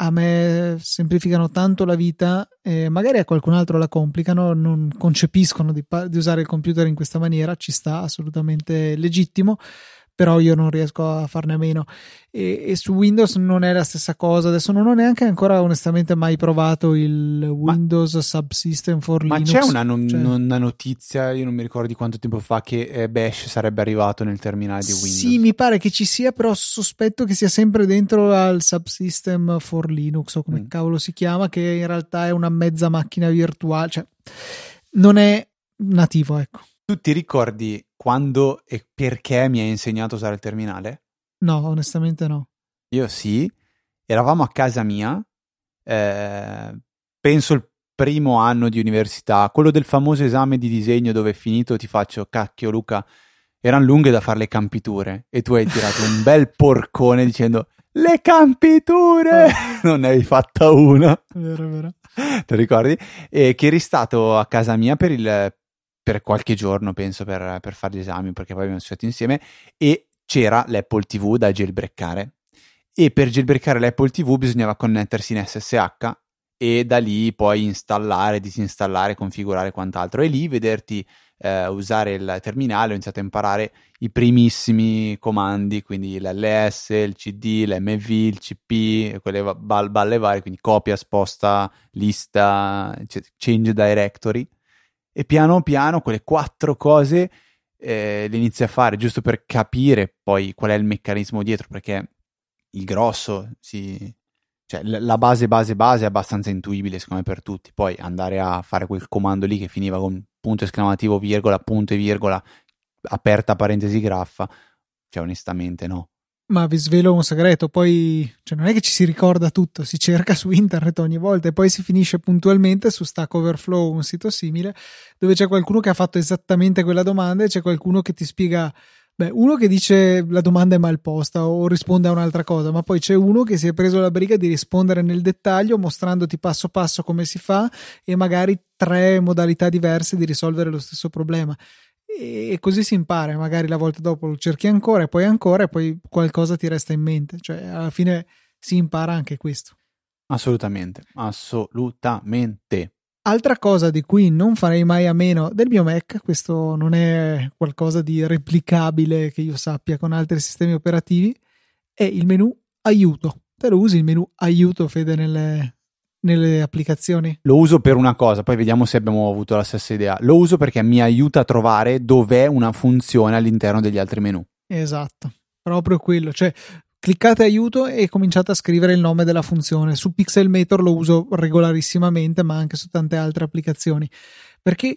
a me semplificano tanto la vita e magari a qualcun altro la complicano, non concepiscono di, di usare il computer in questa maniera, ci sta assolutamente legittimo però io non riesco a farne a meno. E, e, su Windows non è la stessa cosa. Adesso non ho neanche ancora onestamente mai provato il Windows ma, Subsystem for ma Linux. Ma c'è una, non, cioè... una, notizia, io non mi ricordo di quanto tempo fa, che eh, Bash sarebbe arrivato nel terminale di Windows. Sì, mi pare che ci sia, però sospetto che sia sempre dentro al Subsystem for Linux o come mm. cavolo si chiama, che in realtà è una mezza macchina virtuale. Cioè, non è nativo, ecco. Tu ti ricordi quando e perché mi hai insegnato a usare il terminale? No, onestamente no. Io sì, eravamo a casa mia, eh, penso il primo anno di università, quello del famoso esame di disegno dove finito ti faccio cacchio Luca, erano lunghe da fare le campiture e tu hai tirato un bel porcone dicendo le campiture! Oh. non ne hai fatta una. Vero, vero. Ti ricordi? E che eri stato a casa mia per, il, per qualche giorno, penso, per, per fare gli esami, perché poi abbiamo studiato insieme, e c'era l'Apple TV da jailbreakare. E per jailbreakare l'Apple TV bisognava connettersi in SSH e da lì poi installare, disinstallare, configurare quant'altro. E lì vederti eh, usare il terminale ho iniziato a imparare i primissimi comandi, quindi l'LS, il CD, l'MV, il CP, quelle balle varie, quindi copia, sposta, lista, change directory. E piano piano quelle quattro cose eh, le inizi a fare giusto per capire poi qual è il meccanismo dietro, perché il grosso si, cioè, la base, base, base è abbastanza intuibile, secondo me, per tutti. Poi andare a fare quel comando lì che finiva con punto esclamativo, virgola, punto e virgola, aperta parentesi graffa, cioè, onestamente, no. Ma vi svelo un segreto, poi cioè, non è che ci si ricorda tutto, si cerca su internet ogni volta e poi si finisce puntualmente su Stack Overflow, un sito simile, dove c'è qualcuno che ha fatto esattamente quella domanda e c'è qualcuno che ti spiega Beh, uno che dice la domanda è mal posta o risponde a un'altra cosa, ma poi c'è uno che si è preso la briga di rispondere nel dettaglio mostrandoti passo passo come si fa e magari tre modalità diverse di risolvere lo stesso problema. E così si impara, magari la volta dopo lo cerchi ancora e poi ancora e poi qualcosa ti resta in mente, cioè alla fine si impara anche questo. Assolutamente, assolutamente. Altra cosa di cui non farei mai a meno del mio Mac, questo non è qualcosa di replicabile che io sappia con altri sistemi operativi, è il menu aiuto. Te lo usi il menu aiuto, Fede, nelle, nelle applicazioni? Lo uso per una cosa, poi vediamo se abbiamo avuto la stessa idea. Lo uso perché mi aiuta a trovare dov'è una funzione all'interno degli altri menu. Esatto, proprio quello. Cioè, cliccate aiuto e cominciate a scrivere il nome della funzione. Su Pixelmator lo uso regolarissimamente, ma anche su tante altre applicazioni. Perché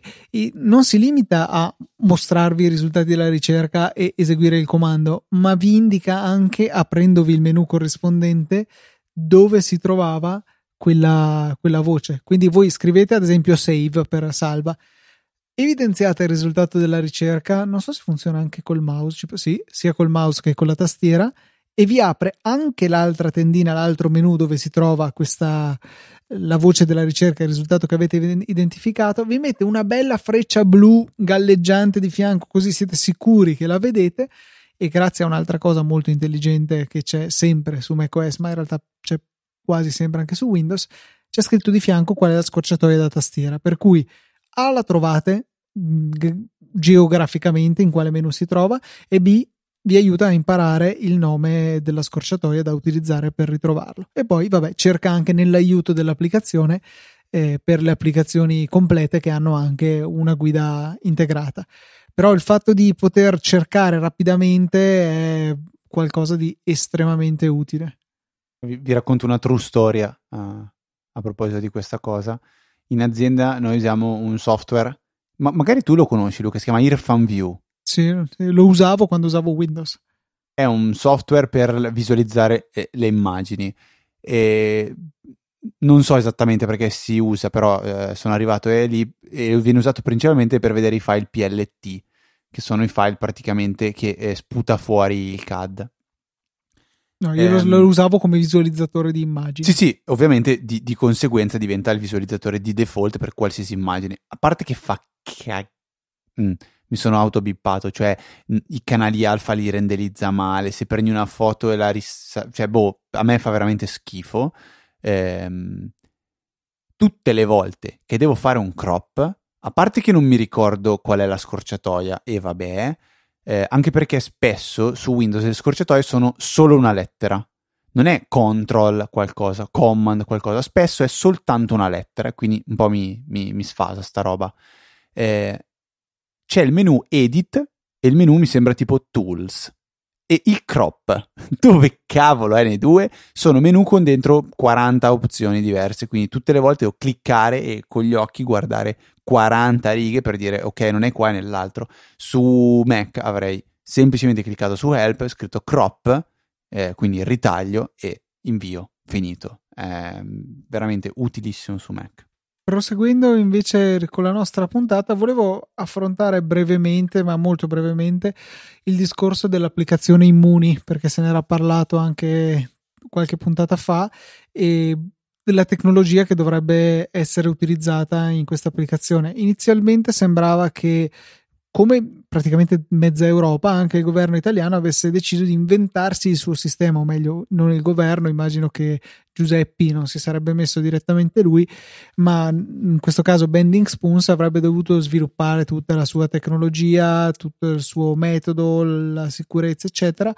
non si limita a mostrarvi i risultati della ricerca e eseguire il comando, ma vi indica anche, aprendovi il menu corrispondente, dove si trovava quella, quella voce. Quindi voi scrivete ad esempio save per salva evidenziate il risultato della ricerca. Non so se funziona anche col mouse, sì, sia col mouse che con la tastiera e vi apre anche l'altra tendina, l'altro menu dove si trova questa la voce della ricerca, il risultato che avete identificato, vi mette una bella freccia blu galleggiante di fianco, così siete sicuri che la vedete. E grazie a un'altra cosa molto intelligente che c'è sempre su macOS, ma in realtà c'è quasi sempre anche su Windows, c'è scritto di fianco qual è la scorciatoia da tastiera. Per cui A la trovate g- geograficamente in quale menu si trova e B vi aiuta a imparare il nome della scorciatoia da utilizzare per ritrovarlo. E poi, vabbè, cerca anche nell'aiuto dell'applicazione eh, per le applicazioni complete che hanno anche una guida integrata. Però il fatto di poter cercare rapidamente è qualcosa di estremamente utile. Vi, vi racconto una true storia uh, a proposito di questa cosa. In azienda noi usiamo un software, ma magari tu lo conosci, Luca, si chiama Irfan View sì, lo usavo quando usavo Windows. È un software per visualizzare eh, le immagini. E non so esattamente perché si usa, però eh, sono arrivato e lì e viene usato principalmente per vedere i file PLT, che sono i file praticamente che eh, sputa fuori il CAD. No, io ehm, lo, usavo come visualizzatore di immagini. Sì, sì, ovviamente di, di, conseguenza diventa il visualizzatore di default per qualsiasi immagine. A parte che fa cag... Mm mi sono autobippato, cioè i canali alfa li renderizza male, se prendi una foto e la ris... cioè boh, a me fa veramente schifo. Ehm, tutte le volte che devo fare un crop, a parte che non mi ricordo qual è la scorciatoia e vabbè, eh, anche perché spesso su Windows le scorciatoie sono solo una lettera. Non è control qualcosa, command qualcosa, spesso è soltanto una lettera, quindi un po' mi, mi, mi sfasa sta roba. Eh, c'è il menu edit e il menu mi sembra tipo tools. E il crop, dove cavolo è nei due, sono menu con dentro 40 opzioni diverse, quindi tutte le volte devo cliccare e con gli occhi guardare 40 righe per dire ok, non è qua è nell'altro. Su Mac avrei semplicemente cliccato su help, scritto crop, eh, quindi ritaglio e invio, finito. È veramente utilissimo su Mac. Proseguendo invece con la nostra puntata, volevo affrontare brevemente, ma molto brevemente, il discorso dell'applicazione Immuni, perché se n'era parlato anche qualche puntata fa e della tecnologia che dovrebbe essere utilizzata in questa applicazione. Inizialmente sembrava che come praticamente mezza Europa, anche il governo italiano avesse deciso di inventarsi il suo sistema, o meglio, non il governo, immagino che Giuseppi non si sarebbe messo direttamente lui, ma in questo caso Bending Spoons avrebbe dovuto sviluppare tutta la sua tecnologia, tutto il suo metodo, la sicurezza, eccetera.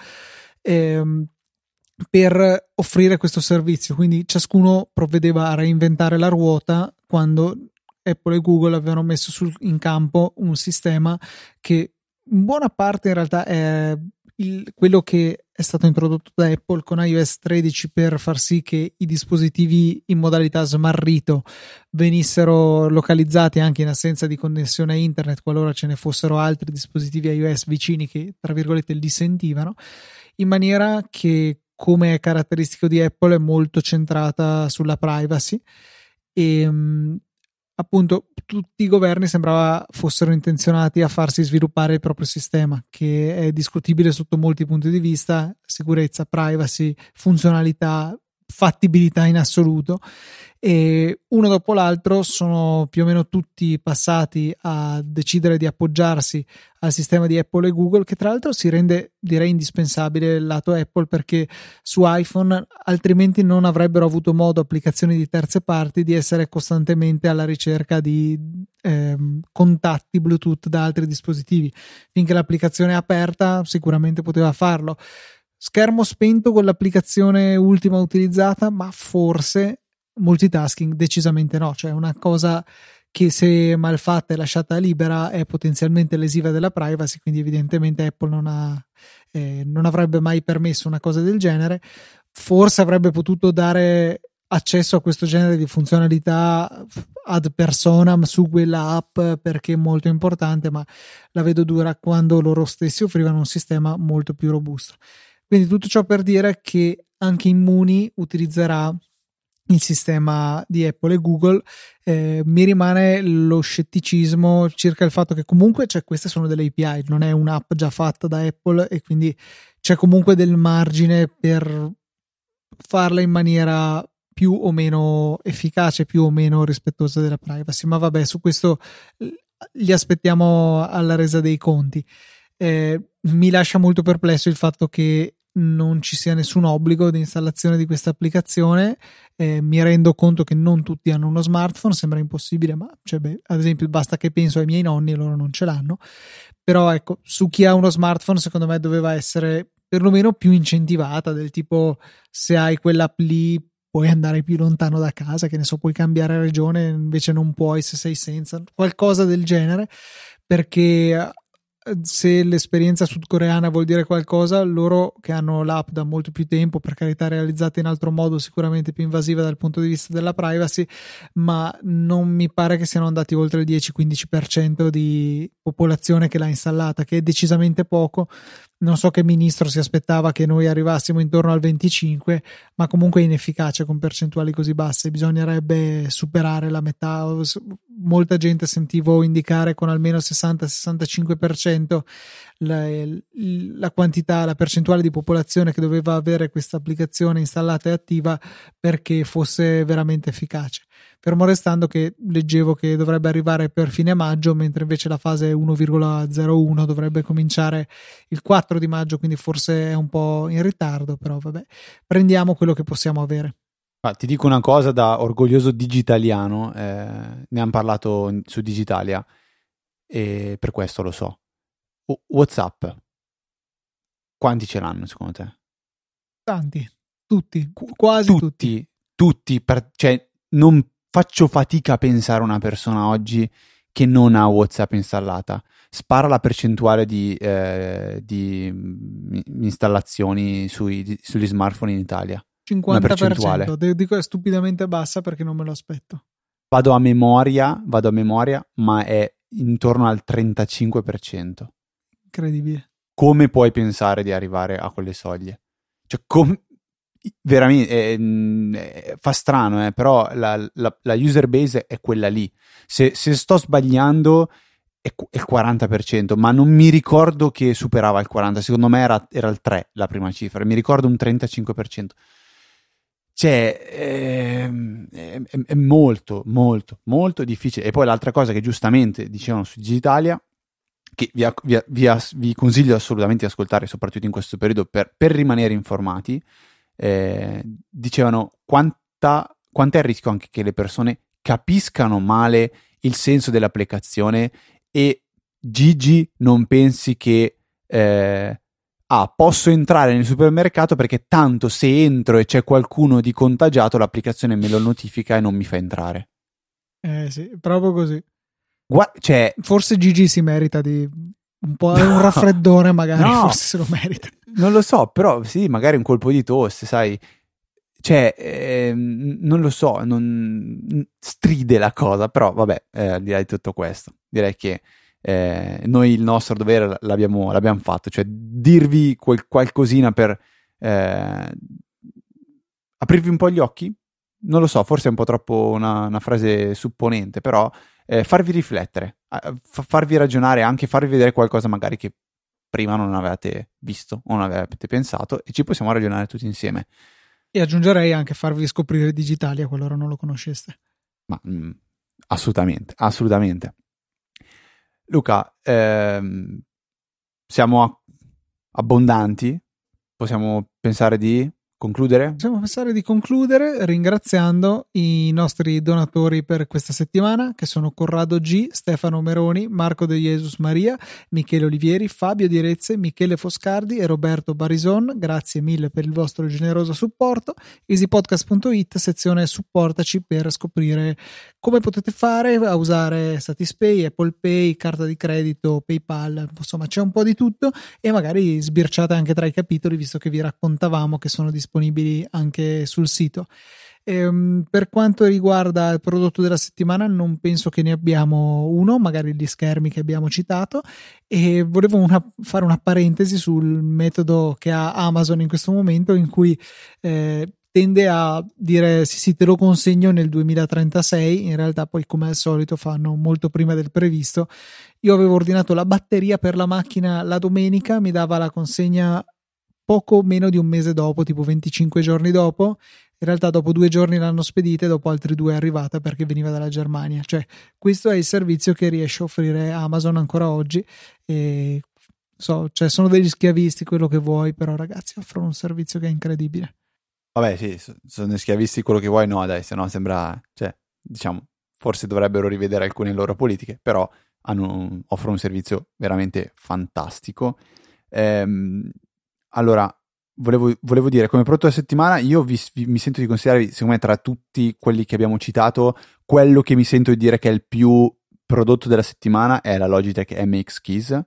Ehm, per offrire questo servizio. Quindi ciascuno provvedeva a reinventare la ruota quando Apple e Google avevano messo sul, in campo un sistema che in buona parte in realtà è il, quello che è stato introdotto da Apple con iOS 13 per far sì che i dispositivi in modalità smarrito venissero localizzati anche in assenza di connessione a internet qualora ce ne fossero altri dispositivi iOS vicini che tra virgolette li sentivano in maniera che come è caratteristico di Apple, è molto centrata sulla privacy. E appunto tutti i governi sembrava fossero intenzionati a farsi sviluppare il proprio sistema, che è discutibile sotto molti punti di vista, sicurezza, privacy, funzionalità, fattibilità in assoluto e uno dopo l'altro sono più o meno tutti passati a decidere di appoggiarsi al sistema di Apple e Google che tra l'altro si rende direi indispensabile il lato Apple perché su iPhone altrimenti non avrebbero avuto modo applicazioni di terze parti di essere costantemente alla ricerca di eh, contatti Bluetooth da altri dispositivi. Finché l'applicazione è aperta sicuramente poteva farlo schermo spento con l'applicazione ultima utilizzata ma forse multitasking decisamente no, cioè una cosa che se mal fatta e lasciata libera è potenzialmente lesiva della privacy, quindi evidentemente Apple non, ha, eh, non avrebbe mai permesso una cosa del genere. Forse avrebbe potuto dare accesso a questo genere di funzionalità ad personam su quella app perché è molto importante, ma la vedo dura quando loro stessi offrivano un sistema molto più robusto. Quindi tutto ciò per dire che anche Immuni utilizzerà il sistema di Apple e Google, eh, mi rimane lo scetticismo circa il fatto che comunque cioè, queste sono delle API, non è un'app già fatta da Apple e quindi c'è comunque del margine per farla in maniera più o meno efficace, più o meno rispettosa della privacy. Ma vabbè, su questo li aspettiamo alla resa dei conti. Eh, mi lascia molto perplesso il fatto che non ci sia nessun obbligo di installazione di questa applicazione. Eh, mi rendo conto che non tutti hanno uno smartphone, sembra impossibile, ma cioè, beh, ad esempio basta che penso ai miei nonni e loro non ce l'hanno. Però ecco, su chi ha uno smartphone, secondo me doveva essere perlomeno più incentivata, del tipo se hai quell'app lì puoi andare più lontano da casa, che ne so, puoi cambiare regione, invece non puoi se sei senza, qualcosa del genere, perché se l'esperienza sudcoreana vuol dire qualcosa, loro che hanno l'app da molto più tempo, per carità realizzata in altro modo, sicuramente più invasiva dal punto di vista della privacy, ma non mi pare che siano andati oltre il 10-15% di popolazione che l'ha installata, che è decisamente poco. Non so che ministro si aspettava che noi arrivassimo intorno al 25, ma comunque è inefficace con percentuali così basse. Bisognerebbe superare la metà. Molta gente sentivo indicare con almeno il 60-65% la, la quantità, la percentuale di popolazione che doveva avere questa applicazione installata e attiva perché fosse veramente efficace fermo restando che leggevo che dovrebbe arrivare per fine maggio, mentre invece la fase 1,01 dovrebbe cominciare il 4 di maggio, quindi forse è un po' in ritardo, però vabbè, prendiamo quello che possiamo avere. Ah, ti dico una cosa da orgoglioso digitaliano, eh, ne hanno parlato su Digitalia e per questo lo so. O- WhatsApp, quanti ce l'hanno secondo te? Tanti, tutti, quasi tutti. Tutti, tutti per, cioè non faccio fatica a pensare a una persona oggi che non ha WhatsApp installata. Spara la percentuale di, eh, di mm, installazioni sui, sugli smartphone in Italia. 50%, dico è stupidamente bassa perché non me lo aspetto. Vado a memoria, vado a memoria, ma è intorno al 35%. Incredibile. Come puoi pensare di arrivare a quelle soglie? Cioè, com- veramente eh, eh, fa strano, eh, però la, la, la, user base è quella lì. Se, se sto sbagliando è, è, il 40%, ma non mi ricordo che superava il 40%, secondo me era, era il 3 la prima cifra, mi ricordo un 35%. cioè, ehm, è, è, è, molto, molto, molto difficile. E poi l'altra cosa che giustamente dicevano su Digitalia, che vi, vi, vi, vi consiglio assolutamente di ascoltare, soprattutto in questo periodo, per, per rimanere informati, eh, dicevano quanta, quanto è il rischio anche che le persone capiscano male il senso dell'applicazione e Gigi non pensi che eh, ah, posso entrare nel supermercato perché tanto se entro e c'è qualcuno di contagiato l'applicazione me lo notifica e non mi fa entrare. Eh sì, proprio così. Gua- cioè... Forse Gigi si merita di un po' no, un raffreddore, magari no, forse se lo merita. Non lo so, però sì, magari un colpo di tosse, sai. Cioè, eh, non lo so, non stride la cosa, però vabbè, eh, al di là di tutto questo, direi che eh, noi il nostro dovere l'abbiamo, l'abbiamo, fatto, cioè dirvi quel, qualcosina per eh, aprirvi un po' gli occhi. Non lo so, forse è un po' troppo una, una frase supponente, però eh, farvi riflettere, farvi ragionare, anche farvi vedere qualcosa magari che prima non avevate visto o non avevate pensato e ci possiamo ragionare tutti insieme. E aggiungerei anche farvi scoprire Digitalia qualora non lo conosceste. Ma mh, mm, assolutamente, assolutamente. Luca, ehm, siamo abbondanti, possiamo pensare di concludere? Possiamo pensare di concludere ringraziando i nostri donatori per questa settimana, che sono Corrado G, Stefano Meroni, Marco De Jesus Maria, Michele Olivieri, Fabio Di Rezze, Michele Foscardi e Roberto Barison. Grazie mille per il vostro generoso supporto. easypodcast.it, sezione supportaci per scoprire come potete fare a usare Satispay, Apple Pay, carta di credito, PayPal, insomma c'è un po' di tutto e magari sbirciate anche tra i capitoli visto che vi raccontavamo che sono disponibili disponibili anche sul sito. Ehm, per quanto riguarda il prodotto della settimana, non penso che ne abbiamo uno, magari gli schermi che abbiamo citato. E volevo una, fare una parentesi sul metodo che ha Amazon in questo momento, in cui eh, tende a dire sì, sì, te lo consegno nel 2036. In realtà, poi, come al solito, fanno molto prima del previsto. Io avevo ordinato la batteria per la macchina la domenica, mi dava la consegna poco meno di un mese dopo, tipo 25 giorni dopo. In realtà dopo due giorni l'hanno spedita e dopo altri due è arrivata perché veniva dalla Germania. Cioè, questo è il servizio che riesce a offrire Amazon ancora oggi. E so, cioè, sono degli schiavisti, quello che vuoi, però ragazzi offrono un servizio che è incredibile. Vabbè, sì, sono schiavisti quello che vuoi, no, dai, se no sembra, cioè, diciamo, forse dovrebbero rivedere alcune loro politiche, però hanno, offrono un servizio veramente fantastico. Ehm, allora, volevo, volevo, dire, come prodotto della settimana, io vi, vi, mi sento di considerare, secondo me, tra tutti quelli che abbiamo citato, quello che mi sento di dire che è il più prodotto della settimana è la Logitech MX Keys.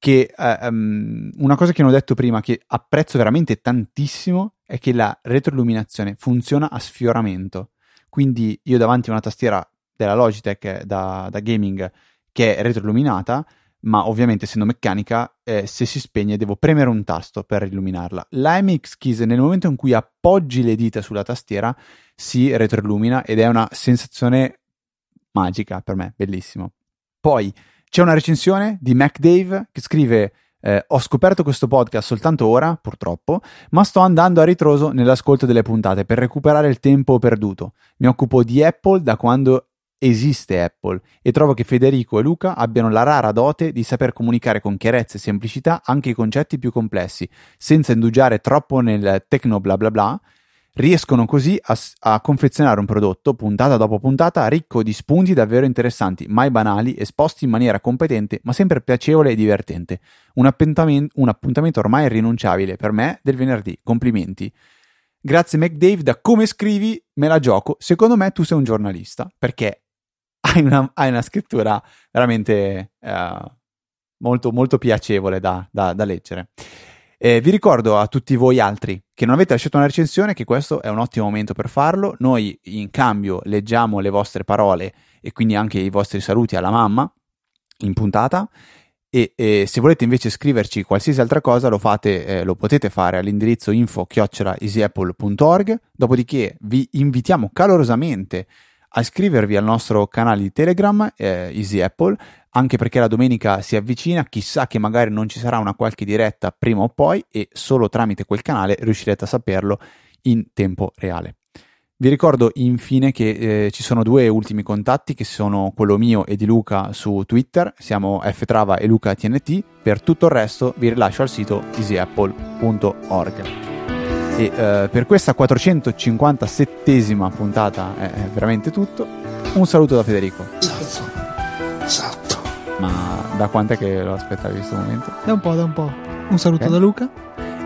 Che eh, um, una cosa che non ho detto prima, che apprezzo veramente tantissimo, è che la retroilluminazione funziona a sfioramento. Quindi io davanti a una tastiera della Logitech da, da gaming che è retroilluminata, ma ovviamente essendo meccanica, eh, se si spegne devo premere un tasto per illuminarla. La MX Keys nel momento in cui appoggi le dita sulla tastiera si retroillumina ed è una sensazione magica per me, bellissimo. Poi c'è una recensione di MacDave che scrive eh, ho scoperto questo podcast soltanto ora, purtroppo, ma sto andando a ritroso nell'ascolto delle puntate per recuperare il tempo perduto. Mi occupo di Apple da quando esiste Apple e trovo che Federico e Luca abbiano la rara dote di saper comunicare con chiarezza e semplicità anche i concetti più complessi, senza indugiare troppo nel tecno bla bla bla. Riescono così a, a confezionare un prodotto, puntata dopo puntata, ricco di spunti davvero interessanti, mai banali, esposti in maniera competente, ma sempre piacevole e divertente. Un appuntamento, un appuntamento ormai irrinunciabile per me del venerdì. Complimenti. Grazie McDave, da come scrivi me la gioco. Secondo me tu sei un giornalista, perché hai una, hai una scrittura veramente uh, molto, molto piacevole da, da, da leggere. Eh, vi ricordo a tutti voi altri che non avete lasciato una recensione che questo è un ottimo momento per farlo. Noi in cambio leggiamo le vostre parole e quindi anche i vostri saluti alla mamma in puntata. E, e se volete invece scriverci qualsiasi altra cosa lo, fate, eh, lo potete fare all'indirizzo info-easyapple.org. Dopodiché vi invitiamo calorosamente a iscrivervi al nostro canale di Telegram, eh, Easy Apple, anche perché la domenica si avvicina, chissà che magari non ci sarà una qualche diretta prima o poi e solo tramite quel canale riuscirete a saperlo in tempo reale. Vi ricordo infine che eh, ci sono due ultimi contatti che sono quello mio e di Luca su Twitter, siamo ftrava e Luca TNT, per tutto il resto vi rilascio al sito easyapple.org. E eh, per questa 457esima puntata è, è veramente tutto. Un saluto da Federico. Esatto. Esatto. Ma da quanto è che lo aspettavi questo momento? Da un po', da un po'. Un saluto Ok. da Luca.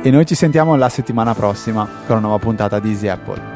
E noi ci sentiamo la settimana prossima con una nuova puntata di Easy Apple.